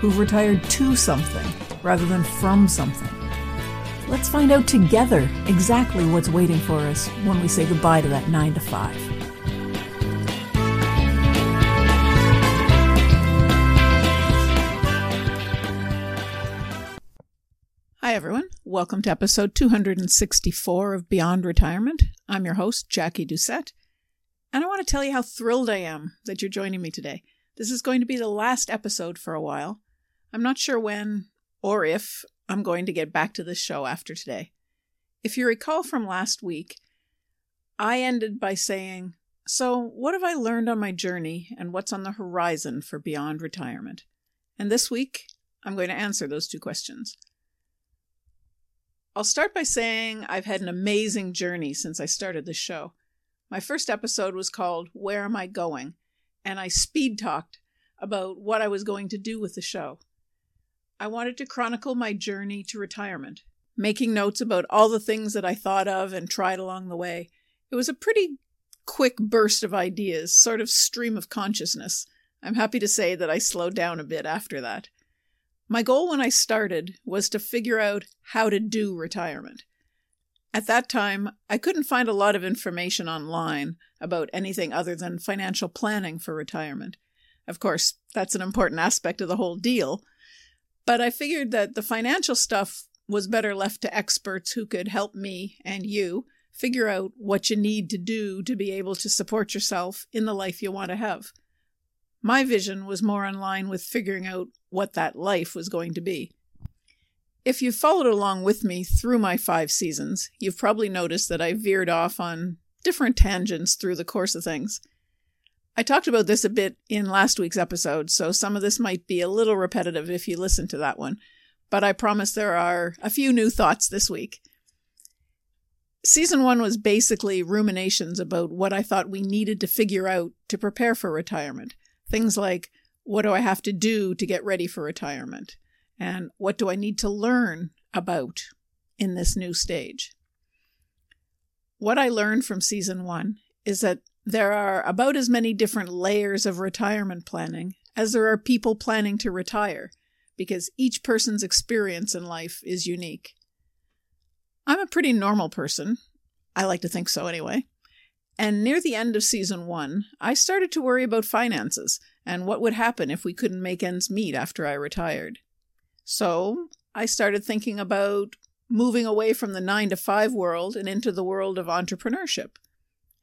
who've retired to something rather than from something. Let's find out together exactly what's waiting for us when we say goodbye to that 9 to 5. Hi, everyone. Welcome to episode 264 of Beyond Retirement. I'm your host, Jackie Doucette, and I want to tell you how thrilled I am that you're joining me today. This is going to be the last episode for a while. I'm not sure when or if I'm going to get back to this show after today. If you recall from last week, I ended by saying, So, what have I learned on my journey and what's on the horizon for beyond retirement? And this week, I'm going to answer those two questions. I'll start by saying I've had an amazing journey since I started this show. My first episode was called Where Am I Going? and I speed talked about what I was going to do with the show. I wanted to chronicle my journey to retirement, making notes about all the things that I thought of and tried along the way. It was a pretty quick burst of ideas, sort of stream of consciousness. I'm happy to say that I slowed down a bit after that. My goal when I started was to figure out how to do retirement. At that time, I couldn't find a lot of information online about anything other than financial planning for retirement. Of course, that's an important aspect of the whole deal. But I figured that the financial stuff was better left to experts who could help me and you figure out what you need to do to be able to support yourself in the life you want to have. My vision was more in line with figuring out what that life was going to be. If you've followed along with me through my five seasons, you've probably noticed that I veered off on different tangents through the course of things. I talked about this a bit in last week's episode, so some of this might be a little repetitive if you listen to that one, but I promise there are a few new thoughts this week. Season one was basically ruminations about what I thought we needed to figure out to prepare for retirement. Things like what do I have to do to get ready for retirement? And what do I need to learn about in this new stage? What I learned from season one is that there are about as many different layers of retirement planning as there are people planning to retire, because each person's experience in life is unique. I'm a pretty normal person. I like to think so anyway. And near the end of season one, I started to worry about finances and what would happen if we couldn't make ends meet after I retired. So I started thinking about moving away from the nine to five world and into the world of entrepreneurship.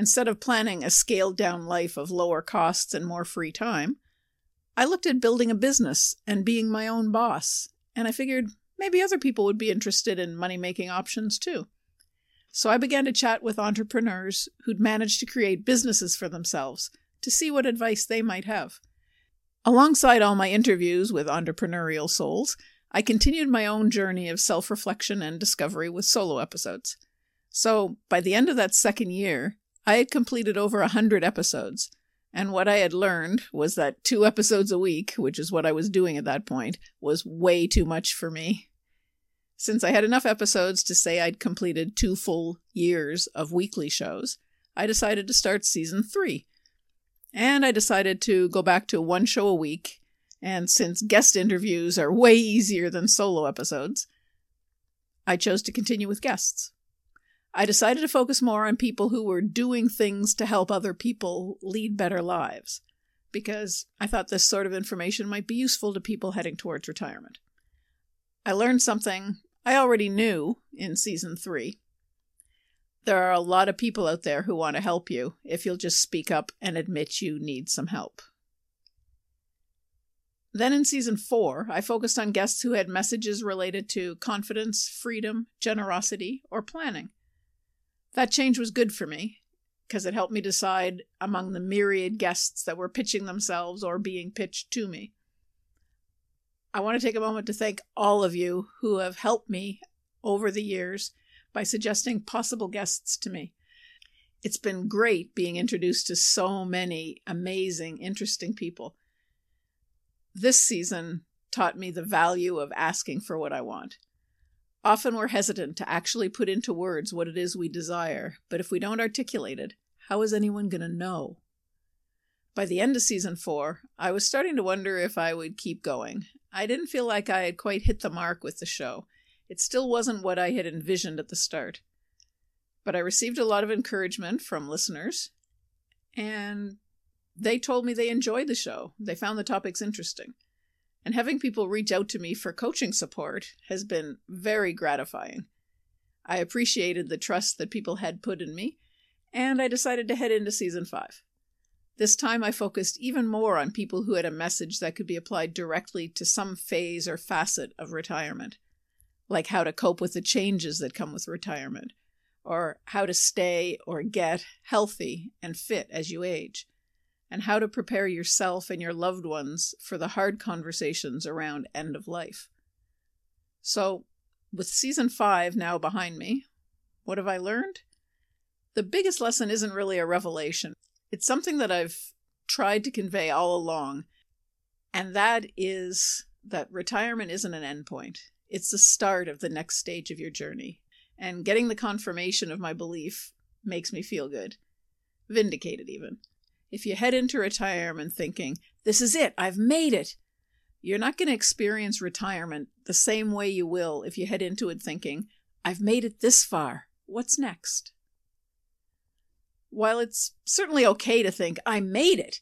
Instead of planning a scaled down life of lower costs and more free time, I looked at building a business and being my own boss, and I figured maybe other people would be interested in money making options too. So I began to chat with entrepreneurs who'd managed to create businesses for themselves to see what advice they might have. Alongside all my interviews with entrepreneurial souls, I continued my own journey of self reflection and discovery with solo episodes. So, by the end of that second year, I had completed over a hundred episodes, and what I had learned was that two episodes a week, which is what I was doing at that point, was way too much for me. Since I had enough episodes to say I'd completed two full years of weekly shows, I decided to start season three. And I decided to go back to one show a week. And since guest interviews are way easier than solo episodes, I chose to continue with guests. I decided to focus more on people who were doing things to help other people lead better lives, because I thought this sort of information might be useful to people heading towards retirement. I learned something I already knew in season three. There are a lot of people out there who want to help you if you'll just speak up and admit you need some help. Then in season four, I focused on guests who had messages related to confidence, freedom, generosity, or planning. That change was good for me because it helped me decide among the myriad guests that were pitching themselves or being pitched to me. I want to take a moment to thank all of you who have helped me over the years by suggesting possible guests to me. It's been great being introduced to so many amazing, interesting people. This season taught me the value of asking for what I want. Often we're hesitant to actually put into words what it is we desire, but if we don't articulate it, how is anyone going to know? By the end of season four, I was starting to wonder if I would keep going. I didn't feel like I had quite hit the mark with the show. It still wasn't what I had envisioned at the start. But I received a lot of encouragement from listeners, and they told me they enjoyed the show. They found the topics interesting. And having people reach out to me for coaching support has been very gratifying. I appreciated the trust that people had put in me, and I decided to head into season five. This time I focused even more on people who had a message that could be applied directly to some phase or facet of retirement, like how to cope with the changes that come with retirement, or how to stay or get healthy and fit as you age, and how to prepare yourself and your loved ones for the hard conversations around end of life. So, with season five now behind me, what have I learned? The biggest lesson isn't really a revelation. It's something that I've tried to convey all along, and that is that retirement isn't an endpoint. It's the start of the next stage of your journey and getting the confirmation of my belief makes me feel good. Vindicated, even. If you head into retirement thinking, this is it, I've made it, you're not going to experience retirement the same way you will if you head into it thinking, I've made it this far, what's next? While it's certainly okay to think, I made it,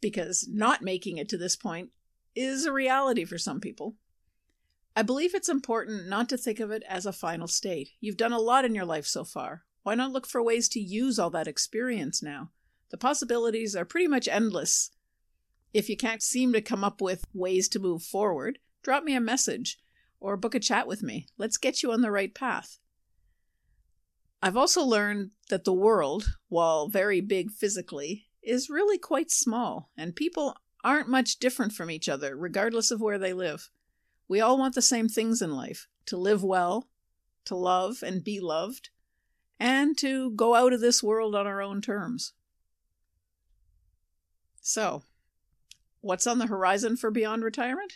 because not making it to this point is a reality for some people, I believe it's important not to think of it as a final state. You've done a lot in your life so far. Why not look for ways to use all that experience now? The possibilities are pretty much endless. If you can't seem to come up with ways to move forward, drop me a message or book a chat with me. Let's get you on the right path. I've also learned that the world, while very big physically, is really quite small, and people aren't much different from each other, regardless of where they live. We all want the same things in life to live well, to love and be loved, and to go out of this world on our own terms. So, what's on the horizon for Beyond Retirement?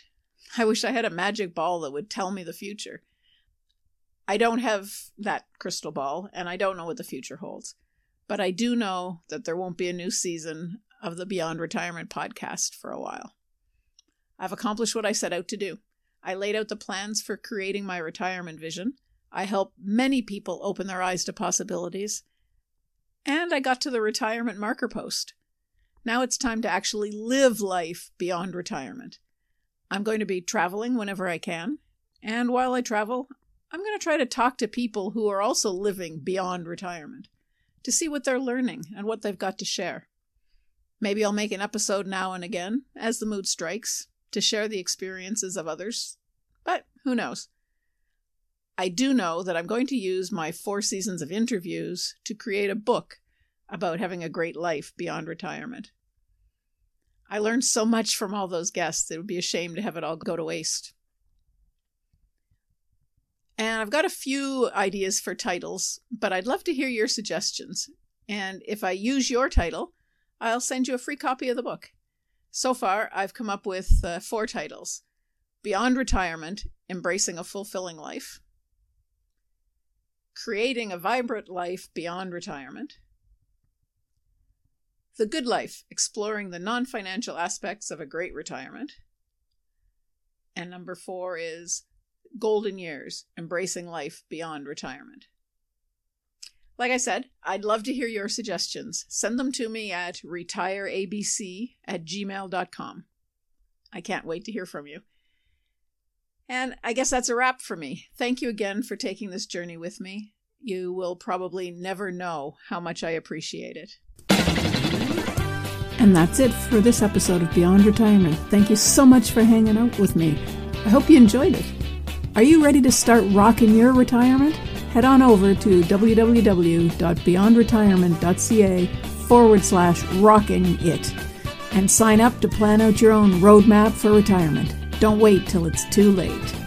I wish I had a magic ball that would tell me the future. I don't have that crystal ball, and I don't know what the future holds. But I do know that there won't be a new season of the Beyond Retirement podcast for a while. I've accomplished what I set out to do. I laid out the plans for creating my retirement vision. I helped many people open their eyes to possibilities. And I got to the retirement marker post. Now it's time to actually live life beyond retirement. I'm going to be traveling whenever I can. And while I travel, I'm going to try to talk to people who are also living beyond retirement to see what they're learning and what they've got to share. Maybe I'll make an episode now and again as the mood strikes to share the experiences of others, but who knows? I do know that I'm going to use my four seasons of interviews to create a book about having a great life beyond retirement. I learned so much from all those guests, it would be a shame to have it all go to waste. And I've got a few ideas for titles, but I'd love to hear your suggestions. And if I use your title, I'll send you a free copy of the book. So far, I've come up with uh, four titles Beyond Retirement Embracing a Fulfilling Life, Creating a Vibrant Life Beyond Retirement, The Good Life Exploring the Non Financial Aspects of a Great Retirement, and number four is Golden Years Embracing Life Beyond Retirement. Like I said, I'd love to hear your suggestions. Send them to me at retireabc at gmail.com. I can't wait to hear from you. And I guess that's a wrap for me. Thank you again for taking this journey with me. You will probably never know how much I appreciate it. And that's it for this episode of Beyond Retirement. Thank you so much for hanging out with me. I hope you enjoyed it. Are you ready to start rocking your retirement? head on over to www.beyondretirement.ca forward slash rocking it and sign up to plan out your own roadmap for retirement. Don't wait till it's too late.